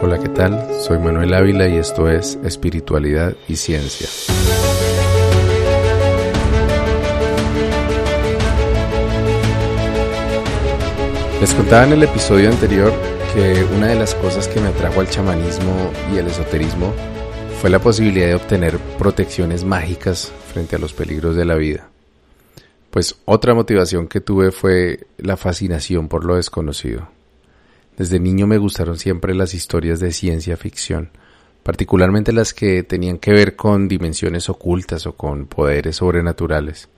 Hola, ¿qué tal? Soy Manuel Ávila y esto es Espiritualidad y Ciencia. Les contaba en el episodio anterior que una de las cosas que me atrajo al chamanismo y al esoterismo fue la posibilidad de obtener protecciones mágicas frente a los peligros de la vida. Pues otra motivación que tuve fue la fascinación por lo desconocido. Desde niño me gustaron siempre las historias de ciencia ficción, particularmente las que tenían que ver con dimensiones ocultas o con poderes sobrenaturales.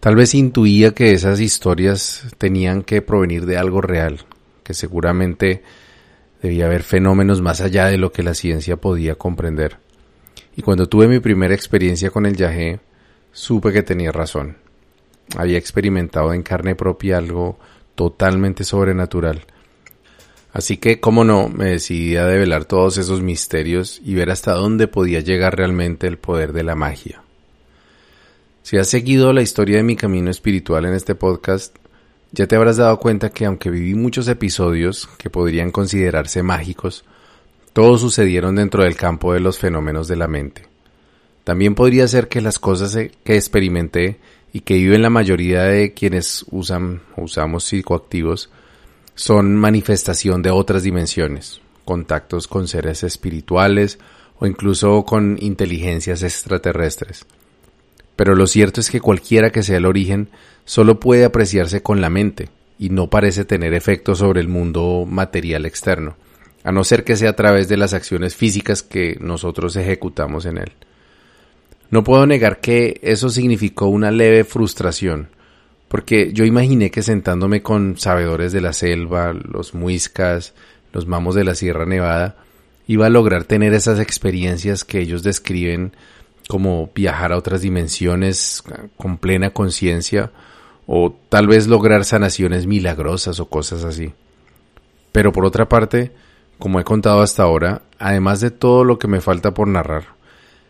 Tal vez intuía que esas historias tenían que provenir de algo real, que seguramente debía haber fenómenos más allá de lo que la ciencia podía comprender. Y cuando tuve mi primera experiencia con el yagé, supe que tenía razón. Había experimentado en carne propia algo totalmente sobrenatural, Así que, cómo no, me decidí a develar todos esos misterios y ver hasta dónde podía llegar realmente el poder de la magia. Si has seguido la historia de mi camino espiritual en este podcast, ya te habrás dado cuenta que aunque viví muchos episodios que podrían considerarse mágicos, todos sucedieron dentro del campo de los fenómenos de la mente. También podría ser que las cosas que experimenté y que viven la mayoría de quienes usan usamos psicoactivos son manifestación de otras dimensiones, contactos con seres espirituales o incluso con inteligencias extraterrestres. Pero lo cierto es que cualquiera que sea el origen solo puede apreciarse con la mente y no parece tener efecto sobre el mundo material externo, a no ser que sea a través de las acciones físicas que nosotros ejecutamos en él. No puedo negar que eso significó una leve frustración, porque yo imaginé que sentándome con sabedores de la selva, los muiscas, los mamos de la Sierra Nevada, iba a lograr tener esas experiencias que ellos describen como viajar a otras dimensiones con plena conciencia o tal vez lograr sanaciones milagrosas o cosas así. Pero por otra parte, como he contado hasta ahora, además de todo lo que me falta por narrar,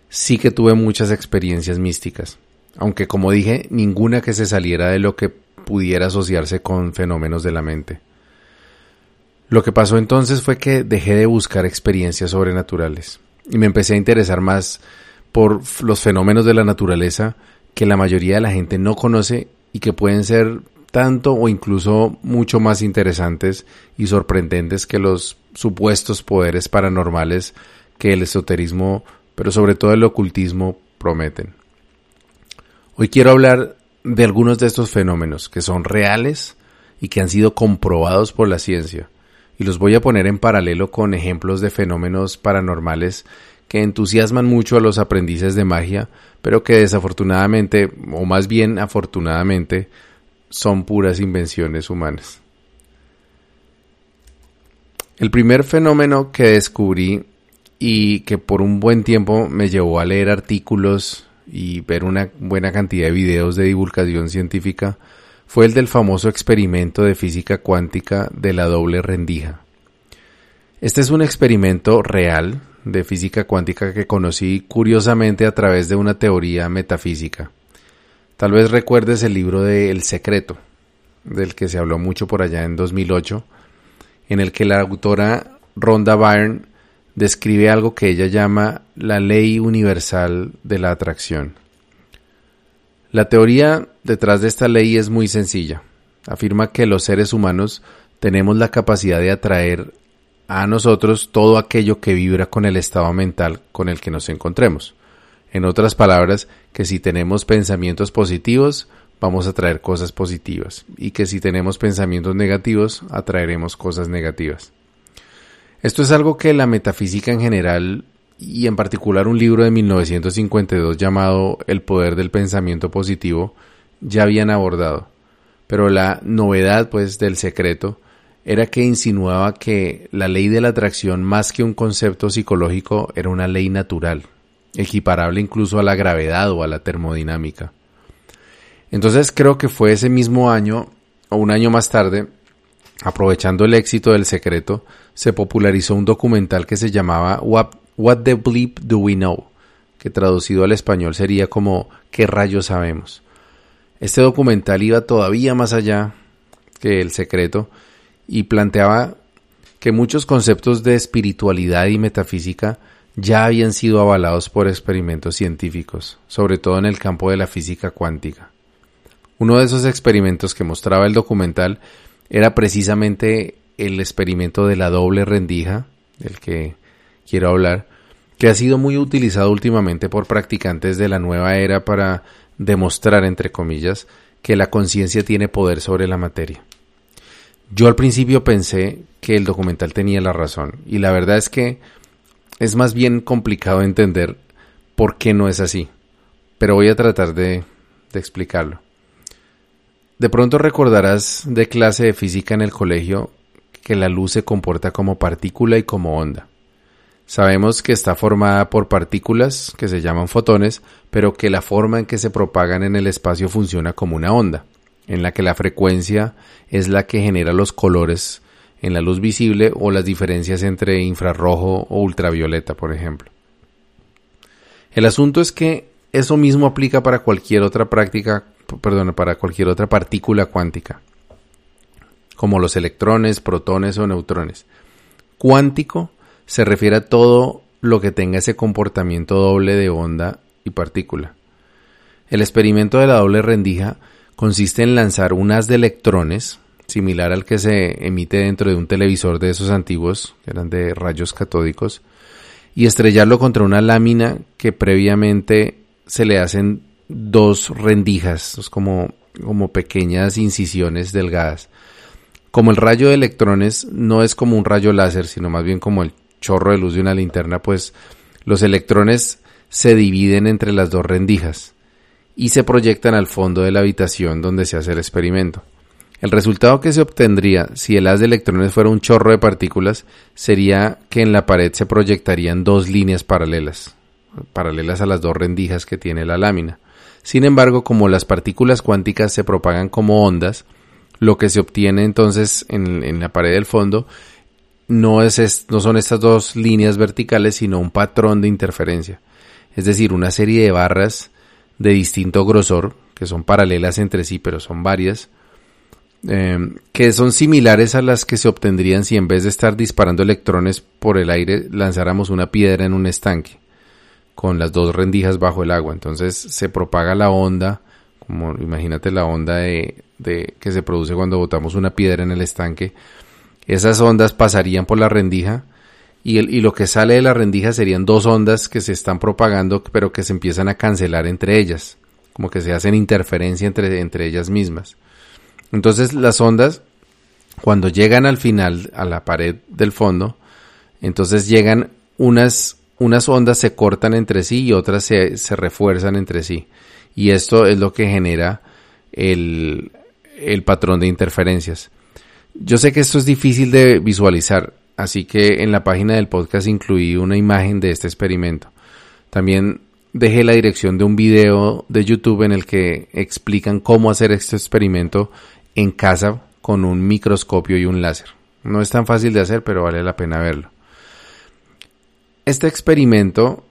sí que tuve muchas experiencias místicas aunque como dije, ninguna que se saliera de lo que pudiera asociarse con fenómenos de la mente. Lo que pasó entonces fue que dejé de buscar experiencias sobrenaturales y me empecé a interesar más por los fenómenos de la naturaleza que la mayoría de la gente no conoce y que pueden ser tanto o incluso mucho más interesantes y sorprendentes que los supuestos poderes paranormales que el esoterismo, pero sobre todo el ocultismo, prometen. Hoy quiero hablar de algunos de estos fenómenos que son reales y que han sido comprobados por la ciencia, y los voy a poner en paralelo con ejemplos de fenómenos paranormales que entusiasman mucho a los aprendices de magia, pero que desafortunadamente, o más bien afortunadamente, son puras invenciones humanas. El primer fenómeno que descubrí y que por un buen tiempo me llevó a leer artículos y ver una buena cantidad de videos de divulgación científica fue el del famoso experimento de física cuántica de la doble rendija. Este es un experimento real de física cuántica que conocí curiosamente a través de una teoría metafísica. Tal vez recuerdes el libro de El Secreto, del que se habló mucho por allá en 2008, en el que la autora Rhonda Byrne describe algo que ella llama la ley universal de la atracción. La teoría detrás de esta ley es muy sencilla. Afirma que los seres humanos tenemos la capacidad de atraer a nosotros todo aquello que vibra con el estado mental con el que nos encontremos. En otras palabras, que si tenemos pensamientos positivos, vamos a traer cosas positivas y que si tenemos pensamientos negativos, atraeremos cosas negativas. Esto es algo que la metafísica en general y en particular un libro de 1952 llamado El poder del pensamiento positivo ya habían abordado. Pero la novedad pues del secreto era que insinuaba que la ley de la atracción más que un concepto psicológico era una ley natural, equiparable incluso a la gravedad o a la termodinámica. Entonces creo que fue ese mismo año o un año más tarde Aprovechando el éxito del secreto, se popularizó un documental que se llamaba What, the Bleep Do We Know, que traducido al español sería como ¿Qué rayos sabemos? Este documental iba todavía más allá que el secreto y planteaba que muchos conceptos de espiritualidad y metafísica ya habían sido avalados por experimentos científicos, sobre todo en el campo de la física cuántica. Uno de esos experimentos que mostraba el documental era precisamente el experimento de la doble rendija, del que quiero hablar, que ha sido muy utilizado últimamente por practicantes de la nueva era para demostrar, entre comillas, que la conciencia tiene poder sobre la materia. Yo al principio pensé que el documental tenía la razón, y la verdad es que es más bien complicado entender por qué no es así, pero voy a tratar de, de explicarlo. De pronto recordarás de clase de física en el colegio que la luz se comporta como partícula y como onda. Sabemos que está formada por partículas que se llaman fotones, pero que la forma en que se propagan en el espacio funciona como una onda, en la que la frecuencia es la que genera los colores en la luz visible o las diferencias entre infrarrojo o ultravioleta, por ejemplo. El asunto es que eso mismo aplica para cualquier otra práctica, perdón, para cualquier otra partícula cuántica, como los electrones, protones o neutrones. Cuántico se refiere a todo lo que tenga ese comportamiento doble de onda y partícula. El experimento de la doble rendija consiste en lanzar un haz de electrones, similar al que se emite dentro de un televisor de esos antiguos, que eran de rayos catódicos, y estrellarlo contra una lámina que previamente se le hacen dos rendijas, como, como pequeñas incisiones delgadas. Como el rayo de electrones no es como un rayo láser, sino más bien como el chorro de luz de una linterna, pues los electrones se dividen entre las dos rendijas y se proyectan al fondo de la habitación donde se hace el experimento. El resultado que se obtendría si el haz de electrones fuera un chorro de partículas sería que en la pared se proyectarían dos líneas paralelas, paralelas a las dos rendijas que tiene la lámina. Sin embargo, como las partículas cuánticas se propagan como ondas, lo que se obtiene entonces en, la pared del fondo no, es, no son estas dos líneas verticales, sino un patrón de interferencia. Es decir, una serie de barras de distinto grosor, que son paralelas entre sí, pero son varias, Em, que son similares a las que se obtendrían si en vez de estar disparando electrones por el aire lanzáramos una piedra en un estanque con las dos rendijas bajo el agua. Entonces se propaga la onda, como imagínate la onda de, que se produce cuando botamos una piedra en el estanque. Esas ondas pasarían por la rendija y, y lo que sale de la rendija serían dos ondas que se están propagando pero que se empiezan a cancelar entre ellas, como que se hacen interferencia entre, entre ellas mismas. Entonces las ondas, cuando llegan al final, a la pared del fondo, entonces llegan unas, unas ondas se cortan entre sí y otras se, se refuerzan entre sí. Y esto es lo que genera el, el patrón de interferencias. Yo sé que esto es difícil de visualizar, así que en la página del podcast incluí una imagen de este experimento. También dejé la dirección de un video de YouTube en el que explican cómo hacer este experimento en casa con un microscopio y un láser. No es tan fácil de hacer, pero vale la pena verlo. Este experimento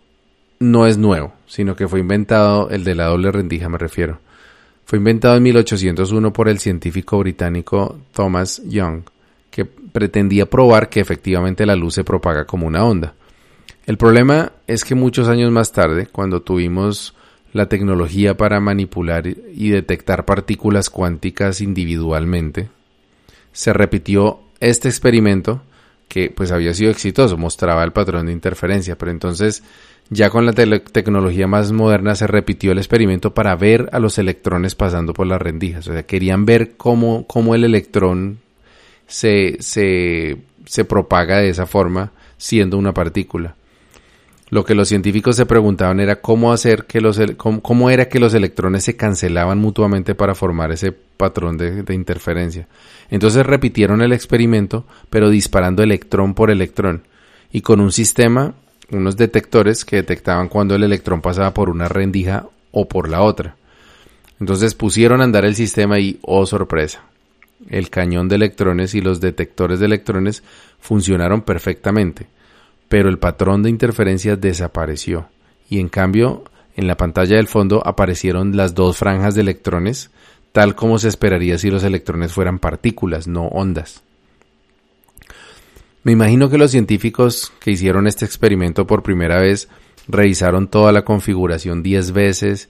no es nuevo, sino que fue inventado, el de la doble rendija me refiero. Fue inventado en 1801 por el científico británico Thomas Young, que pretendía probar que efectivamente la luz se propaga como una onda. El problema es que muchos años más tarde, cuando tuvimos la tecnología para manipular y detectar partículas cuánticas individualmente, se repitió este experimento que pues había sido exitoso, mostraba el patrón de interferencia, pero entonces ya con la tecnología más moderna se repitió el experimento para ver a los electrones pasando por las rendijas, o sea, querían ver cómo, cómo el electrón se, se, se propaga de esa forma siendo una partícula. Lo que los científicos se preguntaban era cómo hacer que los cómo, era que los electrones se cancelaban mutuamente para formar ese patrón de, de, interferencia. Entonces repitieron el experimento, pero disparando electrón por electrón y con un sistema, unos detectores que detectaban cuando el electrón pasaba por una rendija o por la otra. Entonces pusieron a andar el sistema y, oh sorpresa, el cañón de electrones y los detectores de electrones funcionaron perfectamente pero el patrón de interferencia desapareció y en cambio en la pantalla del fondo aparecieron las dos franjas de electrones, tal como se esperaría si los electrones fueran partículas, no ondas. Me imagino que los científicos que hicieron este experimento por primera vez revisaron toda la configuración 10 veces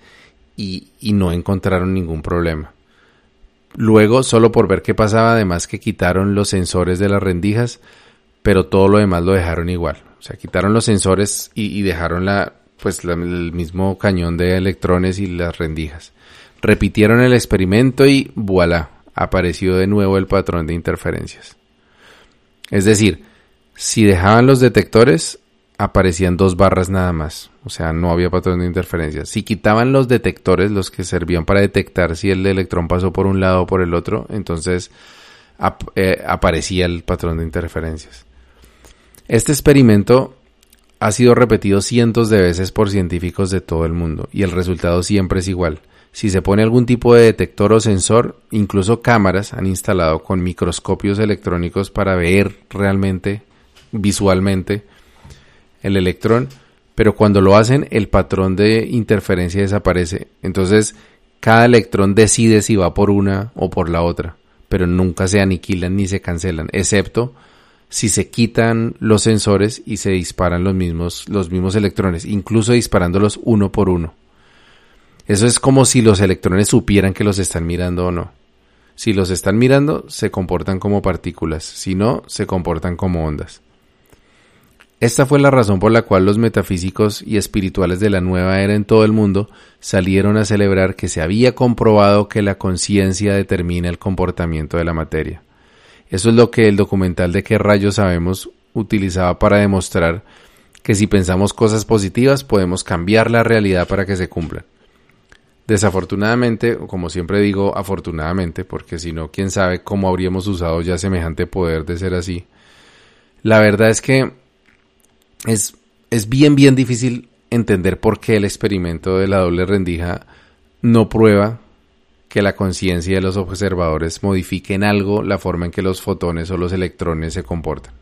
y, y no encontraron ningún problema. Luego, solo por ver qué pasaba, además que quitaron los sensores de las rendijas, pero todo lo demás lo dejaron igual. O sea, quitaron los sensores y, dejaron la, pues el mismo cañón de electrones y las rendijas. Repitieron el experimento y voilà, apareció de nuevo el patrón de interferencias. Es decir, si dejaban los detectores, aparecían dos barras nada más. O sea, no había patrón de interferencias. Si quitaban los detectores, los que servían para detectar si el electrón pasó por un lado o por el otro, entonces eh, aparecía el patrón de interferencias. Este experimento ha sido repetido cientos de veces por científicos de todo el mundo y el resultado siempre es igual. Si se pone algún tipo de detector o sensor, incluso cámaras han instalado con microscopios electrónicos para ver realmente, visualmente, el electrón, pero cuando lo hacen el patrón de interferencia desaparece. Entonces, cada electrón decide si va por una o por la otra, pero nunca se aniquilan ni se cancelan, excepto si se quitan los sensores y se disparan los mismos, los mismos electrones, incluso disparándolos uno por uno. Eso es como si los electrones supieran que los están mirando o no. Si los están mirando, se comportan como partículas, si no, se comportan como ondas. Esta fue la razón por la cual los metafísicos y espirituales de la nueva era en todo el mundo salieron a celebrar que se había comprobado que la conciencia determina el comportamiento de la materia. Eso es lo que el documental de qué rayos sabemos utilizaba para demostrar que si pensamos cosas positivas podemos cambiar la realidad para que se cumplan. Desafortunadamente, como siempre digo, afortunadamente, porque si no, quién sabe cómo habríamos usado ya semejante poder de ser así. La verdad es que es, es bien, bien difícil entender por qué el experimento de la doble rendija no prueba que la conciencia de los observadores modifique en algo la forma en que los fotones o los electrones se comportan.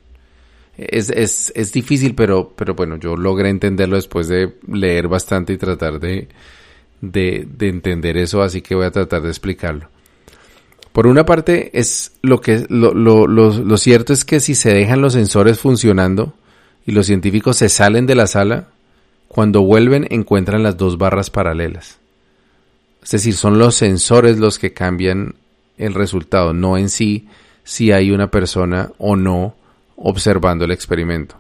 Es, es, es difícil, pero, pero bueno, yo logré entenderlo después de leer bastante y tratar de, de, de entender eso, así que voy a tratar de explicarlo. Por una parte, es lo que lo, lo, lo, lo, cierto es que si se dejan los sensores funcionando y los científicos se salen de la sala, cuando vuelven encuentran las dos barras paralelas. Es decir, son los sensores los que cambian el resultado, no en sí si hay una persona o no observando el experimento.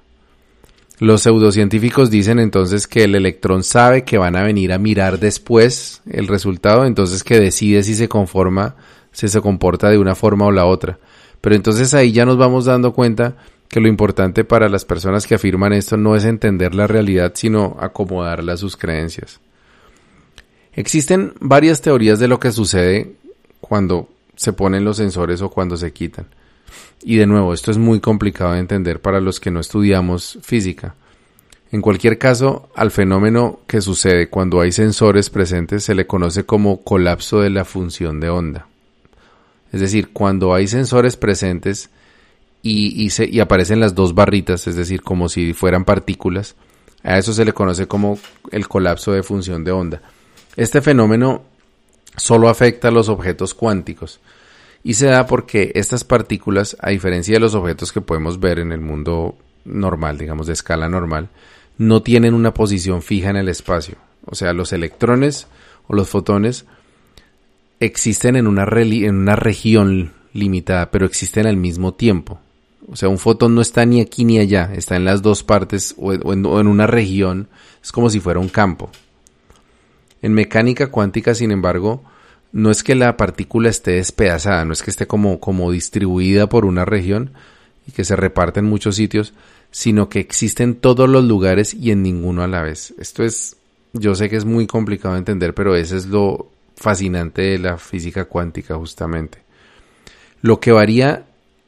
Los pseudocientíficos dicen entonces que el electrón sabe que van a venir a mirar después el resultado, entonces que decide si se conforma, si se comporta de una forma o la otra. Pero entonces ahí ya nos vamos dando cuenta que lo importante para las personas que afirman esto no es entender la realidad, sino acomodarla a sus creencias. Existen varias teorías de lo que sucede cuando se ponen los sensores o cuando se quitan. Y de nuevo, esto es muy complicado de entender para los que no estudiamos física. En cualquier caso, al fenómeno que sucede cuando hay sensores presentes se le conoce como colapso de la función de onda. Es decir, cuando hay sensores presentes y, aparecen las dos barritas, es decir, como si fueran partículas, a eso se le conoce como el colapso de función de onda. Este fenómeno solo afecta a los objetos cuánticos y se da porque estas partículas, a diferencia de los objetos que podemos ver en el mundo normal, digamos de escala normal, no tienen una posición fija en el espacio. O sea, los electrones o los fotones existen en una, en una región limitada, pero existen al mismo tiempo. O sea, un fotón no está ni aquí ni allá, está en las dos partes o en, o en una región, es como si fuera un campo. En mecánica cuántica, sin embargo, no es que la partícula esté despedazada, no es que esté como, como distribuida por una región y que se reparte en muchos sitios, sino que existen todos los lugares y en ninguno a la vez. Esto es, yo sé que es muy complicado de entender, pero eso es lo fascinante de la física cuántica justamente. Lo que varía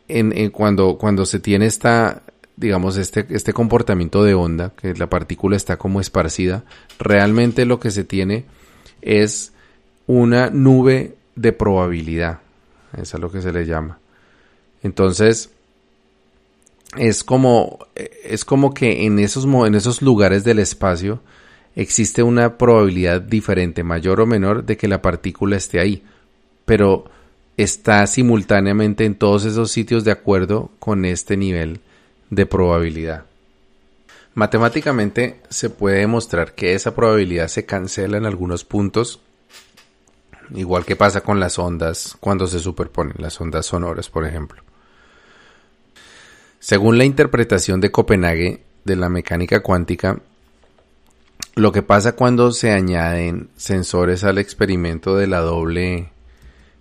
en, cuando, cuando se tiene esta, digamos, este, este comportamiento de onda, que la partícula está como esparcida, realmente lo que se tiene es una nube de probabilidad. Eso es lo que se le llama. Entonces, es como, es como que en esos, en esos lugares del espacio existe una probabilidad diferente, mayor o menor, de que la partícula esté ahí. Pero está simultáneamente en todos esos sitios de acuerdo con este nivel de probabilidad. Matemáticamente se puede demostrar que esa probabilidad se cancela en algunos puntos, igual que pasa con las ondas cuando se superponen, las ondas sonoras, por ejemplo. Según la interpretación de Copenhague de la mecánica cuántica, lo que pasa cuando se añaden sensores al experimento de la doble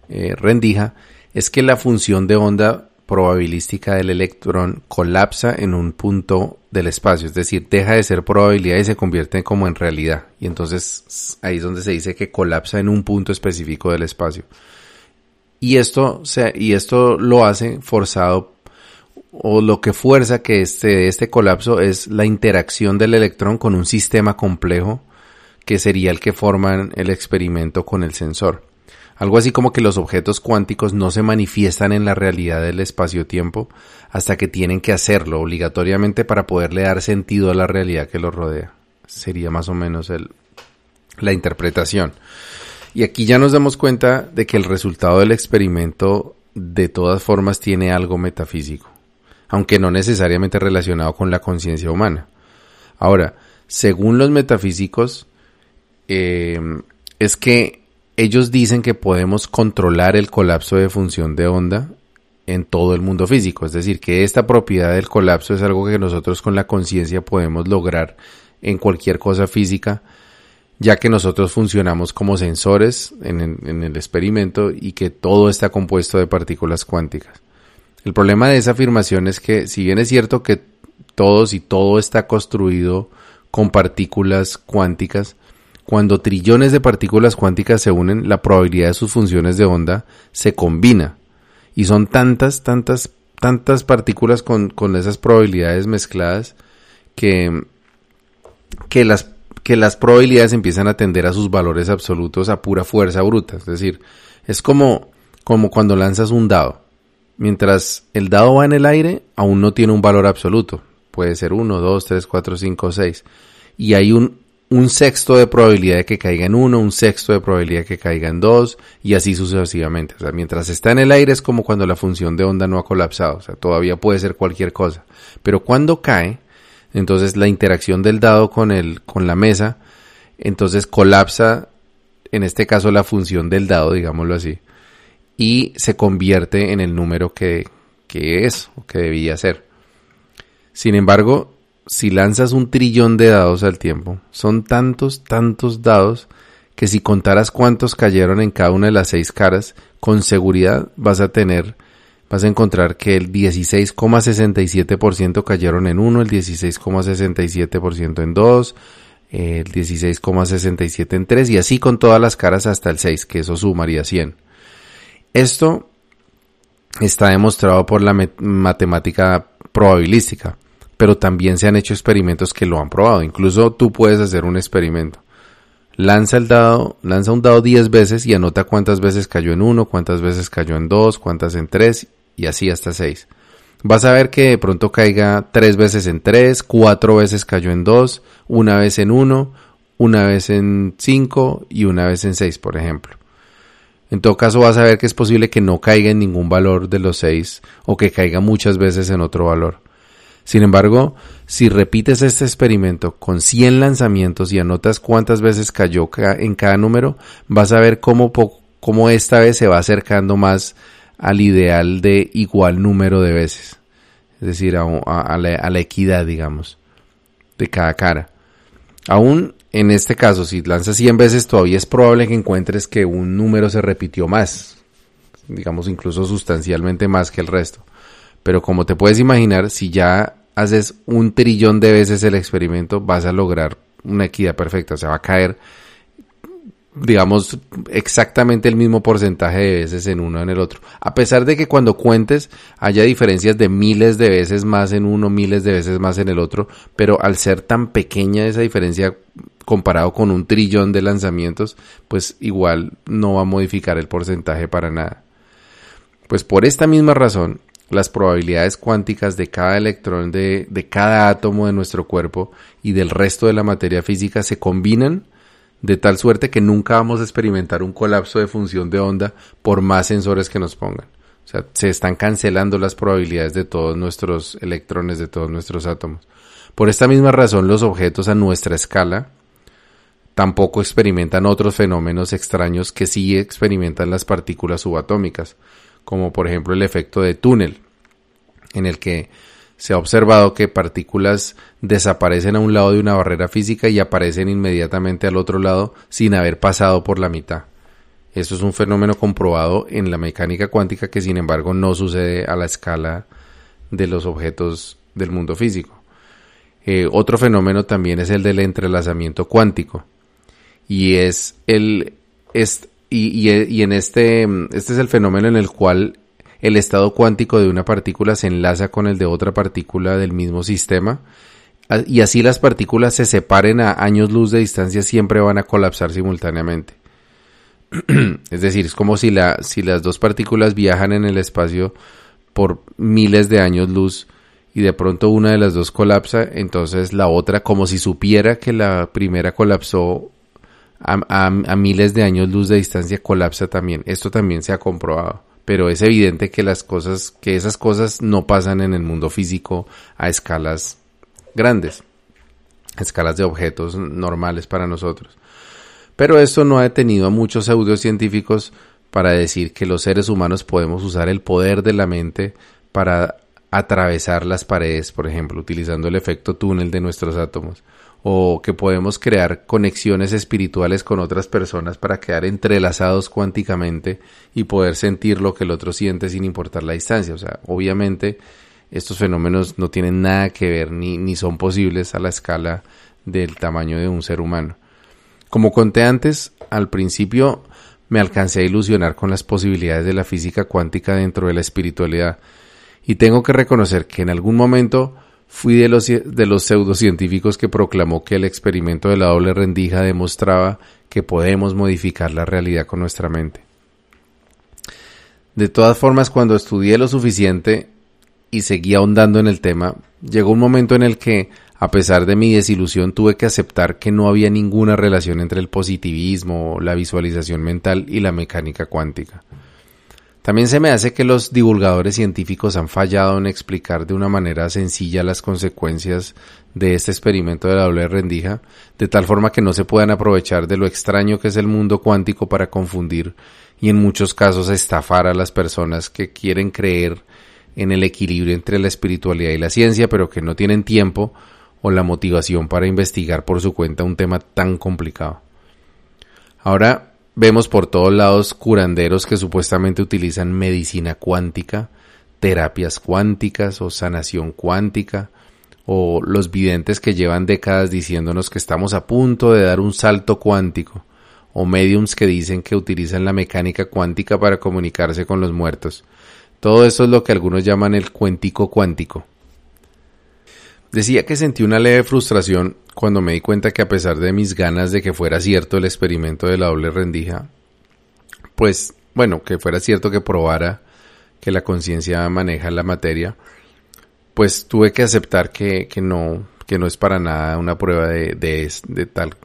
eh, rendija es que la función de onda probabilística del electrón colapsa en un punto del espacio, es decir, deja de ser probabilidad y se convierte como en realidad. Y entonces ahí es donde se dice que colapsa en un punto específico del espacio. Y esto, y esto lo hace forzado o lo que fuerza que este, este colapso es la interacción del electrón con un sistema complejo que sería el que forman el experimento con el sensor. Algo así como que los objetos cuánticos no se manifiestan en la realidad del espacio-tiempo hasta que tienen que hacerlo obligatoriamente para poderle dar sentido a la realidad que los rodea. Sería más o menos el, la interpretación. Y aquí ya nos damos cuenta de que el resultado del experimento de todas formas tiene algo metafísico, aunque no necesariamente relacionado con la conciencia humana. Ahora, según los metafísicos, eh, es que ellos dicen que podemos controlar el colapso de función de onda en todo el mundo físico, es decir, que esta propiedad del colapso es algo que nosotros con la conciencia podemos lograr en cualquier cosa física, ya que nosotros funcionamos como sensores en, el experimento y que todo está compuesto de partículas cuánticas. El problema de esa afirmación es que si bien es cierto que todos y todo está construido con partículas cuánticas, cuando trillones de partículas cuánticas se unen, la probabilidad de sus funciones de onda se combina. Y son tantas, tantas, tantas partículas con, esas probabilidades mezcladas que, que, las, que las probabilidades empiezan a tender a sus valores absolutos a pura fuerza bruta. Es decir, es como, como cuando lanzas un dado. Mientras el dado va en el aire, aún no tiene un valor absoluto. Puede ser 1, 2, 3, 4, 5, 6. Y hay un un sexto de probabilidad de que caiga en uno, un sexto de probabilidad de que caiga en dos, y así sucesivamente. O sea, mientras está en el aire es como cuando la función de onda no ha colapsado, o sea, todavía puede ser cualquier cosa. Pero cuando cae, entonces la interacción del dado con el, con la mesa, entonces colapsa, en este caso la función del dado, digámoslo así, y se convierte en el número que, que es o que debía ser. Sin embargo, si lanzas un trillón de dados al tiempo, son tantos, tantos dados que si contaras cuántos cayeron en cada una de las seis caras, con seguridad vas a tener, vas a encontrar que el 16,67% cayeron en uno, el 16,67% en dos, el 16,67 en tres y así con todas las caras hasta el 6, que eso sumaría 100. Esto está demostrado por la matemática probabilística pero también se han hecho experimentos que lo han probado. Incluso tú puedes hacer un experimento. Lanza el dado, lanza un dado 10 veces y anota cuántas veces cayó en 1, cuántas veces cayó en 2, cuántas en 3 y así hasta 6. Vas a ver que de pronto caiga 3 veces en 3, 4 veces cayó en 2, una vez en 1, una vez en 5 y una vez en 6, por ejemplo. En todo caso vas a ver que es posible que no caiga en ningún valor de los 6 o que caiga muchas veces en otro valor. Sin embargo, si repites este experimento con 100 lanzamientos y anotas cuántas veces cayó en cada número, vas a ver cómo, cómo esta vez se va acercando más al ideal de igual número de veces. Es decir, a, la, equidad, digamos, de cada cara. Aún en este caso, si lanzas 100 veces, todavía es probable que encuentres que un número se repitió más, digamos incluso sustancialmente más que el resto. Pero como te puedes imaginar, si ya haces un trillón de veces el experimento, vas a lograr una equidad perfecta. O sea, va a caer, digamos, exactamente el mismo porcentaje de veces en uno en el otro. A pesar de que cuando cuentes haya diferencias de miles de veces más en uno, miles de veces más en el otro, pero al ser tan pequeña esa diferencia comparado con un trillón de lanzamientos, pues igual no va a modificar el porcentaje para nada. Pues por esta misma razón, las probabilidades cuánticas de cada electrón de, de, cada átomo de nuestro cuerpo y del resto de la materia física se combinan de tal suerte que nunca vamos a experimentar un colapso de función de onda por más sensores que nos pongan. O sea, se están cancelando las probabilidades de todos nuestros electrones, de todos nuestros átomos. Por esta misma razón, los objetos a nuestra escala tampoco experimentan otros fenómenos extraños que sí experimentan las partículas subatómicas, como por ejemplo el efecto de túnel, en el que se ha observado que partículas desaparecen a un lado de una barrera física y aparecen inmediatamente al otro lado sin haber pasado por la mitad. Esto es un fenómeno comprobado en la mecánica cuántica que sin embargo no sucede a la escala de los objetos del mundo físico. Eh, otro fenómeno también es el del entrelazamiento cuántico y es el y, y, en este este es el fenómeno en el cual el estado cuántico de una partícula se enlaza con el de otra partícula del mismo sistema y así las partículas se separen a años luz de distancia siempre van a colapsar simultáneamente. es decir, es como si, la, si las dos partículas viajan en el espacio por miles de años luz y de pronto una de las dos colapsa, entonces la otra, como si supiera que la primera colapsó a, miles de años luz de distancia, colapsa también. Esto también se ha comprobado. Pero es evidente que las cosas, que esas cosas no pasan en el mundo físico a escalas grandes, a escalas de objetos normales para nosotros. Pero esto no ha detenido a muchos pseudocientíficos para decir que los seres humanos podemos usar el poder de la mente para atravesar las paredes, por ejemplo, utilizando el efecto túnel de nuestros átomos, o que podemos crear conexiones espirituales con otras personas para quedar entrelazados cuánticamente y poder sentir lo que el otro siente sin importar la distancia. O sea, obviamente estos fenómenos no tienen nada que ver ni, ni son posibles a la escala del tamaño de un ser humano. Como conté antes, al principio me alcancé a ilusionar con las posibilidades de la física cuántica dentro de la espiritualidad, y tengo que reconocer que en algún momento fui de los, de los pseudocientíficos que proclamó que el experimento de la doble rendija demostraba que podemos modificar la realidad con nuestra mente. De todas formas, cuando estudié lo suficiente y seguí ahondando en el tema, llegó un momento en el que a pesar de mi desilusión, tuve que aceptar que no había ninguna relación entre el positivismo, la visualización mental y la mecánica cuántica. También se me hace que los divulgadores científicos han fallado en explicar de una manera sencilla las consecuencias de este experimento de la doble rendija, de tal forma que no se puedan aprovechar de lo extraño que es el mundo cuántico para confundir y en muchos casos estafar a las personas que quieren creer en el equilibrio entre la espiritualidad y la ciencia, pero que no tienen tiempo o la motivación para investigar por su cuenta un tema tan complicado. Ahora vemos por todos lados curanderos que supuestamente utilizan medicina cuántica, terapias cuánticas o sanación cuántica, o los videntes que llevan décadas diciéndonos que estamos a punto de dar un salto cuántico, o mediums que dicen que utilizan la mecánica cuántica para comunicarse con los muertos. Todo eso es lo que algunos llaman el cuentico cuántico. Decía que sentí una leve frustración cuando me di cuenta que a pesar de mis ganas de que fuera cierto el experimento de la doble rendija, pues bueno, que fuera cierto que probara que la conciencia maneja la materia, pues tuve que aceptar que, que, no, que no es para nada una prueba de, de, de tal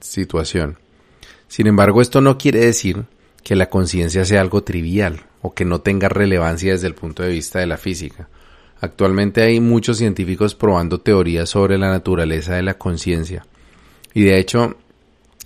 situación. Sin embargo, esto no quiere decir que la conciencia sea algo trivial o que no tenga relevancia desde el punto de vista de la física. Actualmente hay muchos científicos probando teorías sobre la naturaleza de la conciencia. Y de hecho,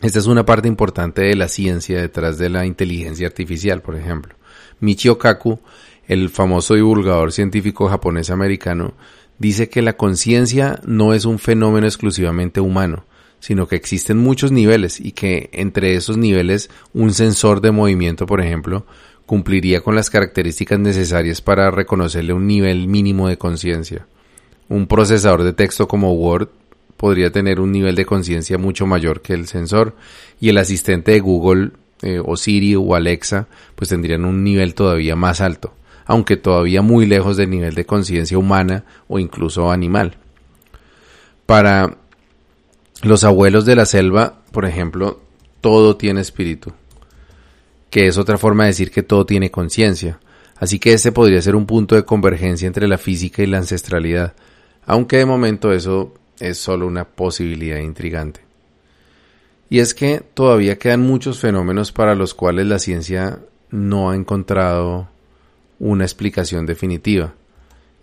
esta es una parte importante de la ciencia detrás de la inteligencia artificial, por ejemplo. Michio Kaku, el famoso divulgador científico japonés americano, dice que la conciencia no es un fenómeno exclusivamente humano, sino que existen muchos niveles y que entre esos niveles un sensor de movimiento, por ejemplo, cumpliría con las características necesarias para reconocerle un nivel mínimo de conciencia. Un procesador de texto como Word podría tener un nivel de conciencia mucho mayor que el sensor y el asistente de Google eh, o Siri o Alexa pues tendrían un nivel todavía más alto, aunque todavía muy lejos del nivel de conciencia humana o incluso animal. Para los abuelos de la selva, por ejemplo, todo tiene espíritu que es otra forma de decir que todo tiene conciencia. Así que este podría ser un punto de convergencia entre la física y la ancestralidad, aunque de momento eso es solo una posibilidad intrigante. Y es que todavía quedan muchos fenómenos para los cuales la ciencia no ha encontrado una explicación definitiva.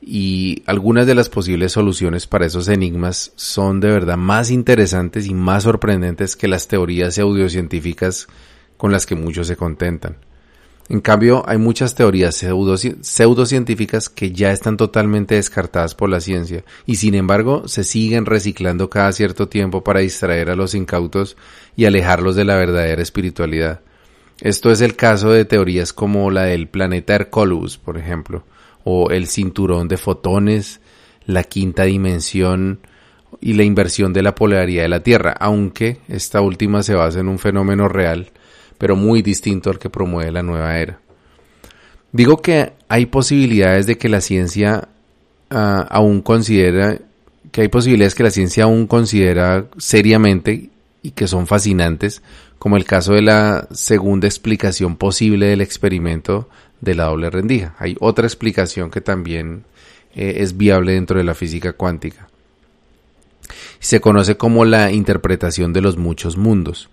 Y algunas de las posibles soluciones para esos enigmas son de verdad más interesantes y más sorprendentes que las teorías pseudocientíficas con las que muchos se contentan. En cambio, hay muchas teorías pseudocientíficas que ya están totalmente descartadas por la ciencia y sin embargo se siguen reciclando cada cierto tiempo para distraer a los incautos y alejarlos de la verdadera espiritualidad. Esto es el caso de teorías como la del planeta Hercolus, por ejemplo, o el cinturón de fotones, la quinta dimensión y la inversión de la polaridad de la Tierra, aunque esta última se basa en un fenómeno real pero muy distinto al que promueve la nueva era. Digo que hay posibilidades de que la ciencia ah, aún considera, que hay posibilidades que la ciencia aún considera seriamente y que son fascinantes, como el caso de la segunda explicación posible del experimento de la doble rendija. Hay otra explicación que también eh, es viable dentro de la física cuántica. Se conoce como la interpretación de los muchos mundos.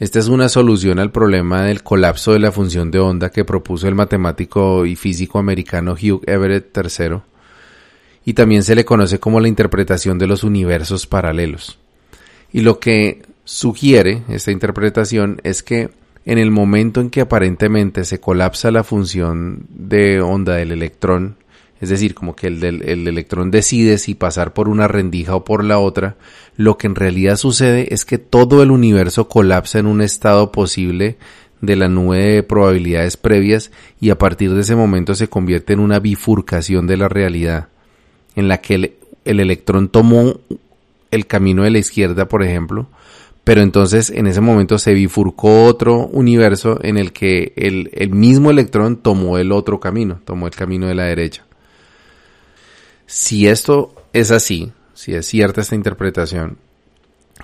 Esta es una solución al problema del colapso de la función de onda que propuso el matemático y físico americano Hugh Everett III, y también se le conoce como la interpretación de los universos paralelos. Y lo que sugiere esta interpretación es que en el momento en que aparentemente se colapsa la función de onda del electrón es decir, como que el, el, electrón decide si pasar por una rendija o por la otra, lo que en realidad sucede es que todo el universo colapsa en un estado posible de la nube de probabilidades previas y a partir de ese momento se convierte en una bifurcación de la realidad, en la que el, el electrón tomó el camino de la izquierda, por ejemplo, pero entonces en ese momento se bifurcó otro universo en el que el, mismo electrón tomó el otro camino, tomó el camino de la derecha. Si esto es así, si es cierta esta interpretación,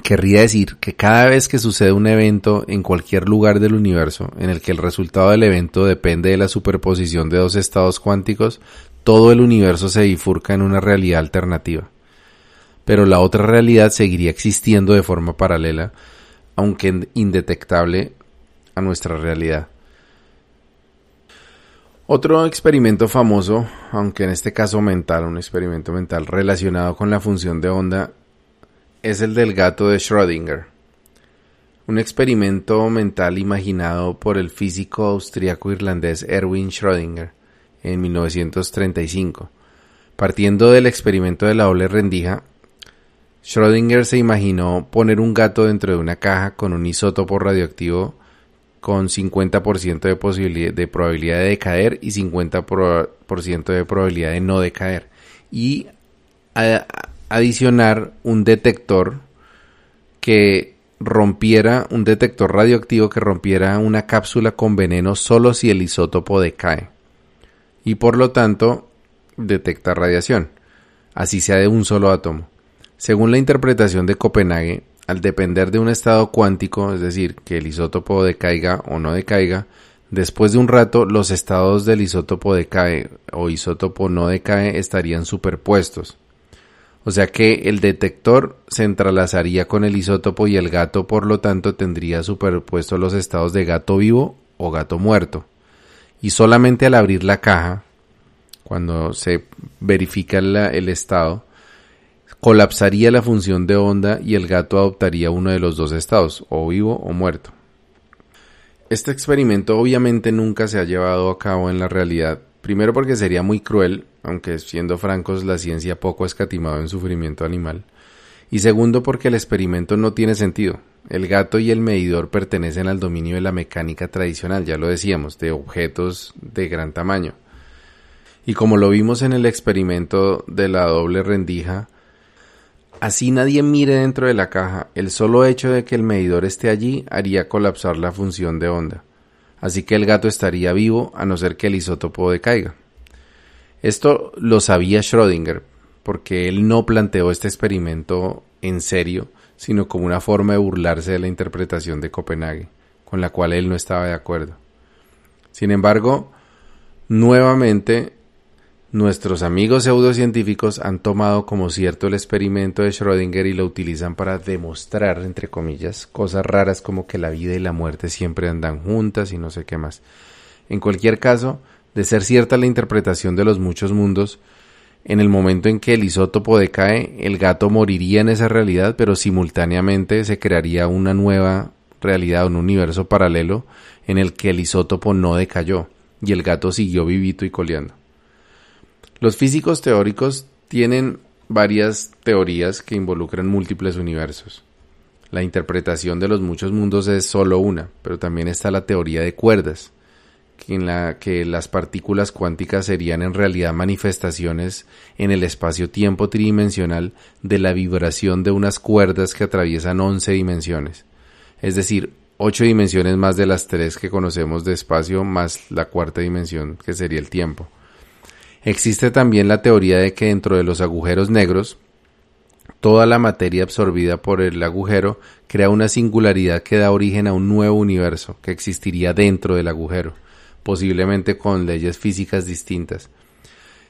querría decir que cada vez que sucede un evento en cualquier lugar del universo en el que el resultado del evento depende de la superposición de dos estados cuánticos, todo el universo se bifurca en una realidad alternativa. Pero la otra realidad seguiría existiendo de forma paralela, aunque indetectable a nuestra realidad. Otro experimento famoso, aunque en este caso mental, un experimento mental relacionado con la función de onda, es el del gato de Schrödinger. Un experimento mental imaginado por el físico austriaco irlandés Erwin Schrödinger en 1935. Partiendo del experimento de la doble rendija, Schrödinger se imaginó poner un gato dentro de una caja con un isótopo radioactivo con 50% de, posibilidad, de probabilidad de decaer y 50% de probabilidad de no decaer. Y adicionar un detector que rompiera, un detector radioactivo que rompiera una cápsula con veneno solo si el isótopo decae. Y por lo tanto detecta radiación, así sea de un solo átomo. Según la interpretación de Copenhague, al depender de un estado cuántico, es decir, que el isótopo decaiga o no decaiga, después de un rato los estados del isótopo decae o isótopo no decae estarían superpuestos. O sea que el detector se entrelazaría con el isótopo y el gato por lo tanto tendría superpuestos los estados de gato vivo o gato muerto. Y solamente al abrir la caja, cuando se verifica el estado, colapsaría la función de onda y el gato adoptaría uno de los dos estados, o vivo o muerto. Este experimento obviamente nunca se ha llevado a cabo en la realidad, primero porque sería muy cruel, aunque siendo francos la ciencia poco ha escatimado en sufrimiento animal, y segundo porque el experimento no tiene sentido. El gato y el medidor pertenecen al dominio de la mecánica tradicional, ya lo decíamos, de objetos de gran tamaño. Y como lo vimos en el experimento de la doble rendija, Así nadie mire dentro de la caja, el solo hecho de que el medidor esté allí haría colapsar la función de onda. Así que el gato estaría vivo a no ser que el isótopo decaiga. Esto lo sabía Schrödinger, porque él no planteó este experimento en serio, sino como una forma de burlarse de la interpretación de Copenhague, con la cual él no estaba de acuerdo. Sin embargo, nuevamente Nuestros amigos pseudocientíficos han tomado como cierto el experimento de Schrödinger y lo utilizan para demostrar, entre comillas, cosas raras como que la vida y la muerte siempre andan juntas y no sé qué más. En cualquier caso, de ser cierta la interpretación de los muchos mundos, en el momento en que el isótopo decae, el gato moriría en esa realidad, pero simultáneamente se crearía una nueva realidad, un universo paralelo en el que el isótopo no decayó y el gato siguió vivito y coleando. Los físicos teóricos tienen varias teorías que involucran múltiples universos. La interpretación de los muchos mundos es solo una, pero también está la teoría de cuerdas, en la que las partículas cuánticas serían en realidad manifestaciones en el espacio-tiempo tridimensional de la vibración de unas cuerdas que atraviesan 11 dimensiones, es decir, 8 dimensiones más de las tres que conocemos de espacio más la cuarta dimensión que sería el tiempo. Existe también la teoría de que dentro de los agujeros negros, toda la materia absorbida por el agujero crea una singularidad que da origen a un nuevo universo que existiría dentro del agujero, posiblemente con leyes físicas distintas.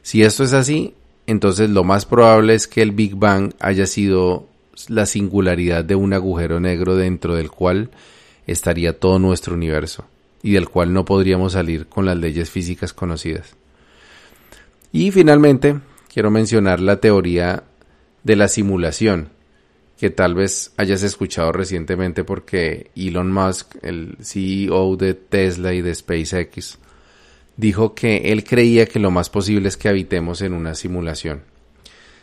Si esto es así, entonces lo más probable es que el Big Bang haya sido la singularidad de un agujero negro dentro del cual estaría todo nuestro universo y del cual no podríamos salir con las leyes físicas conocidas. Y finalmente, quiero mencionar la teoría de la simulación, que tal vez hayas escuchado recientemente porque Elon Musk, el CEO de Tesla y de SpaceX, dijo que él creía que lo más posible es que habitemos en una simulación.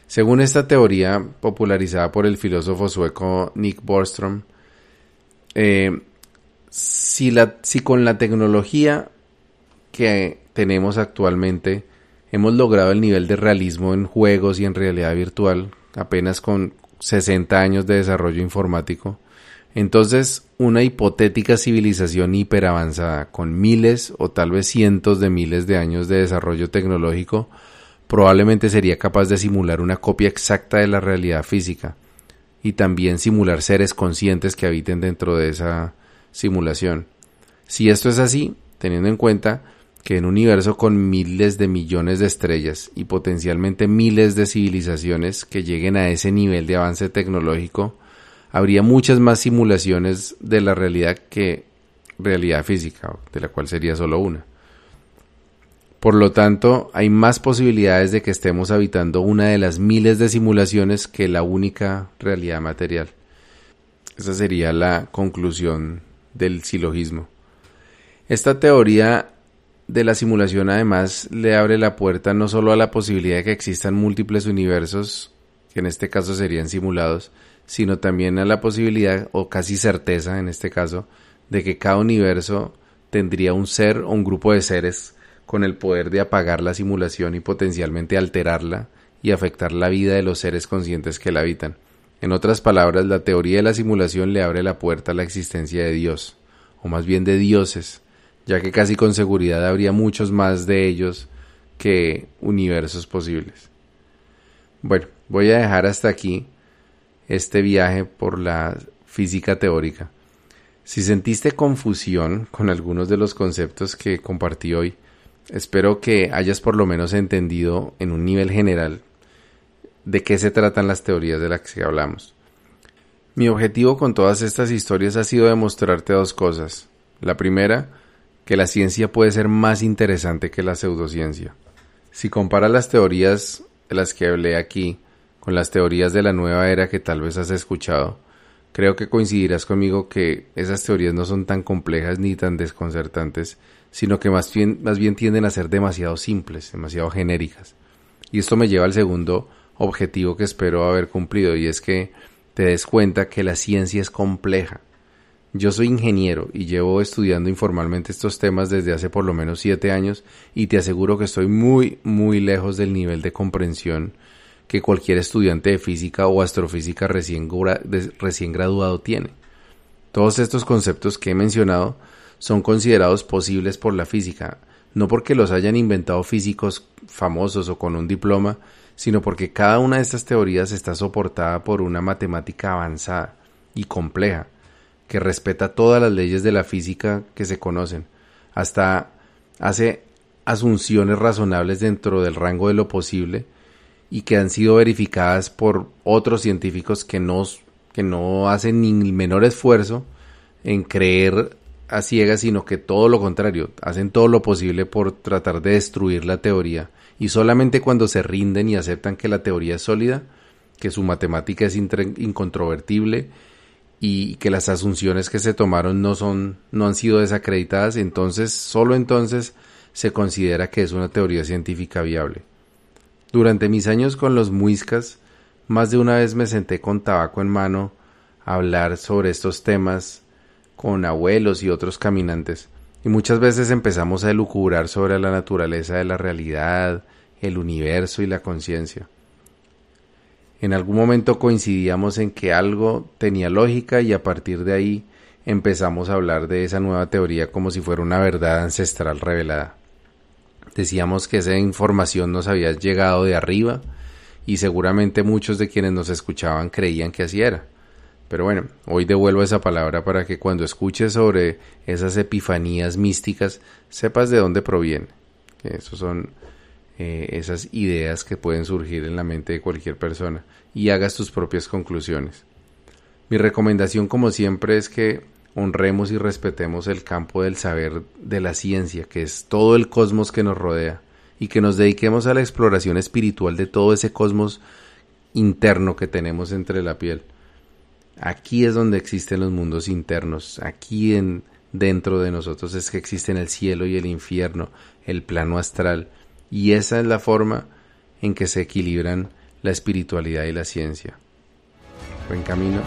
Según esta teoría popularizada por el filósofo sueco Nick Bostrom, eh, si con la tecnología que tenemos actualmente hemos logrado el nivel de realismo en juegos y en realidad virtual apenas con 60 años de desarrollo informático. Entonces, una hipotética civilización hiperavanzada con miles o tal vez cientos de miles de años de desarrollo tecnológico probablemente sería capaz de simular una copia exacta de la realidad física y también simular seres conscientes que habiten dentro de esa simulación. Si esto es así, teniendo en cuenta que en un universo con miles de millones de estrellas y potencialmente miles de civilizaciones que lleguen a ese nivel de avance tecnológico, habría muchas más simulaciones de la realidad que realidad física, de la cual sería solo una. Por lo tanto, hay más posibilidades de que estemos habitando una de las miles de simulaciones que la única realidad material. Esa sería la conclusión del silogismo. Esta teoría de la simulación además le abre la puerta no solo a la posibilidad de que existan múltiples universos, que en este caso serían simulados, sino también a la posibilidad, o casi certeza en este caso, de que cada universo tendría un ser o un grupo de seres con el poder de apagar la simulación y potencialmente alterarla y afectar la vida de los seres conscientes que la habitan. En otras palabras, la teoría de la simulación le abre la puerta a la existencia de Dios, o más bien de dioses, ya que casi con seguridad habría muchos más de ellos que universos posibles. Bueno, voy a dejar hasta aquí este viaje por la física teórica. Si sentiste confusión con algunos de los conceptos que compartí hoy, espero que hayas por lo menos entendido en un nivel general de qué se tratan las teorías de las que hablamos. Mi objetivo con todas estas historias ha sido demostrarte dos cosas. La primera, que la ciencia puede ser más interesante que la pseudociencia. Si comparas las teorías de las que hablé aquí con las teorías de la nueva era que tal vez has escuchado, creo que coincidirás conmigo que esas teorías no son tan complejas ni tan desconcertantes, sino que más bien, más bien tienden a ser demasiado simples, demasiado genéricas. Y esto me lleva al segundo objetivo que espero haber cumplido y es que te des cuenta que la ciencia es compleja yo soy ingeniero y llevo estudiando informalmente estos temas desde hace por lo menos siete años y te aseguro que estoy muy, muy lejos del nivel de comprensión que cualquier estudiante de física o astrofísica recién, recién graduado tiene. Todos estos conceptos que he mencionado son considerados posibles por la física, no porque los hayan inventado físicos famosos o con un diploma, sino porque cada una de estas teorías está soportada por una matemática avanzada y compleja, que respeta todas las leyes de la física que se conocen, hasta hace asunciones razonables dentro del rango de lo posible y que han sido verificadas por otros científicos que no, que no hacen ni el menor esfuerzo en creer a ciegas, sino que todo lo contrario, hacen todo lo posible por tratar de destruir la teoría. Y solamente cuando se rinden y aceptan que la teoría es sólida, que su matemática es incontrovertible y que las asunciones que se tomaron no son no han sido desacreditadas, entonces solo entonces se considera que es una teoría científica viable. Durante mis años con los muiscas, más de una vez me senté con tabaco en mano a hablar sobre estos temas con abuelos y otros caminantes, y muchas veces empezamos a elucubrar sobre la naturaleza de la realidad, el universo y la conciencia. En algún momento coincidíamos en que algo tenía lógica y a partir de ahí empezamos a hablar de esa nueva teoría como si fuera una verdad ancestral revelada. Decíamos que esa información nos había llegado de arriba y seguramente muchos de quienes nos escuchaban creían que así era. Pero bueno, hoy devuelvo esa palabra para que cuando escuches sobre esas epifanías místicas sepas de dónde proviene. Esos son eh, esas ideas que pueden surgir en la mente de cualquier persona y hagas tus propias conclusiones. Mi recomendación como siempre es que honremos y respetemos el campo del saber de la ciencia, que es todo el cosmos que nos rodea, y que nos dediquemos a la exploración espiritual de todo ese cosmos interno que tenemos entre la piel. Aquí es donde existen los mundos internos, aquí en dentro de nosotros es que existen el cielo y el infierno, el plano astral, y esa es la forma en que se equilibran la espiritualidad y la ciencia. Buen camino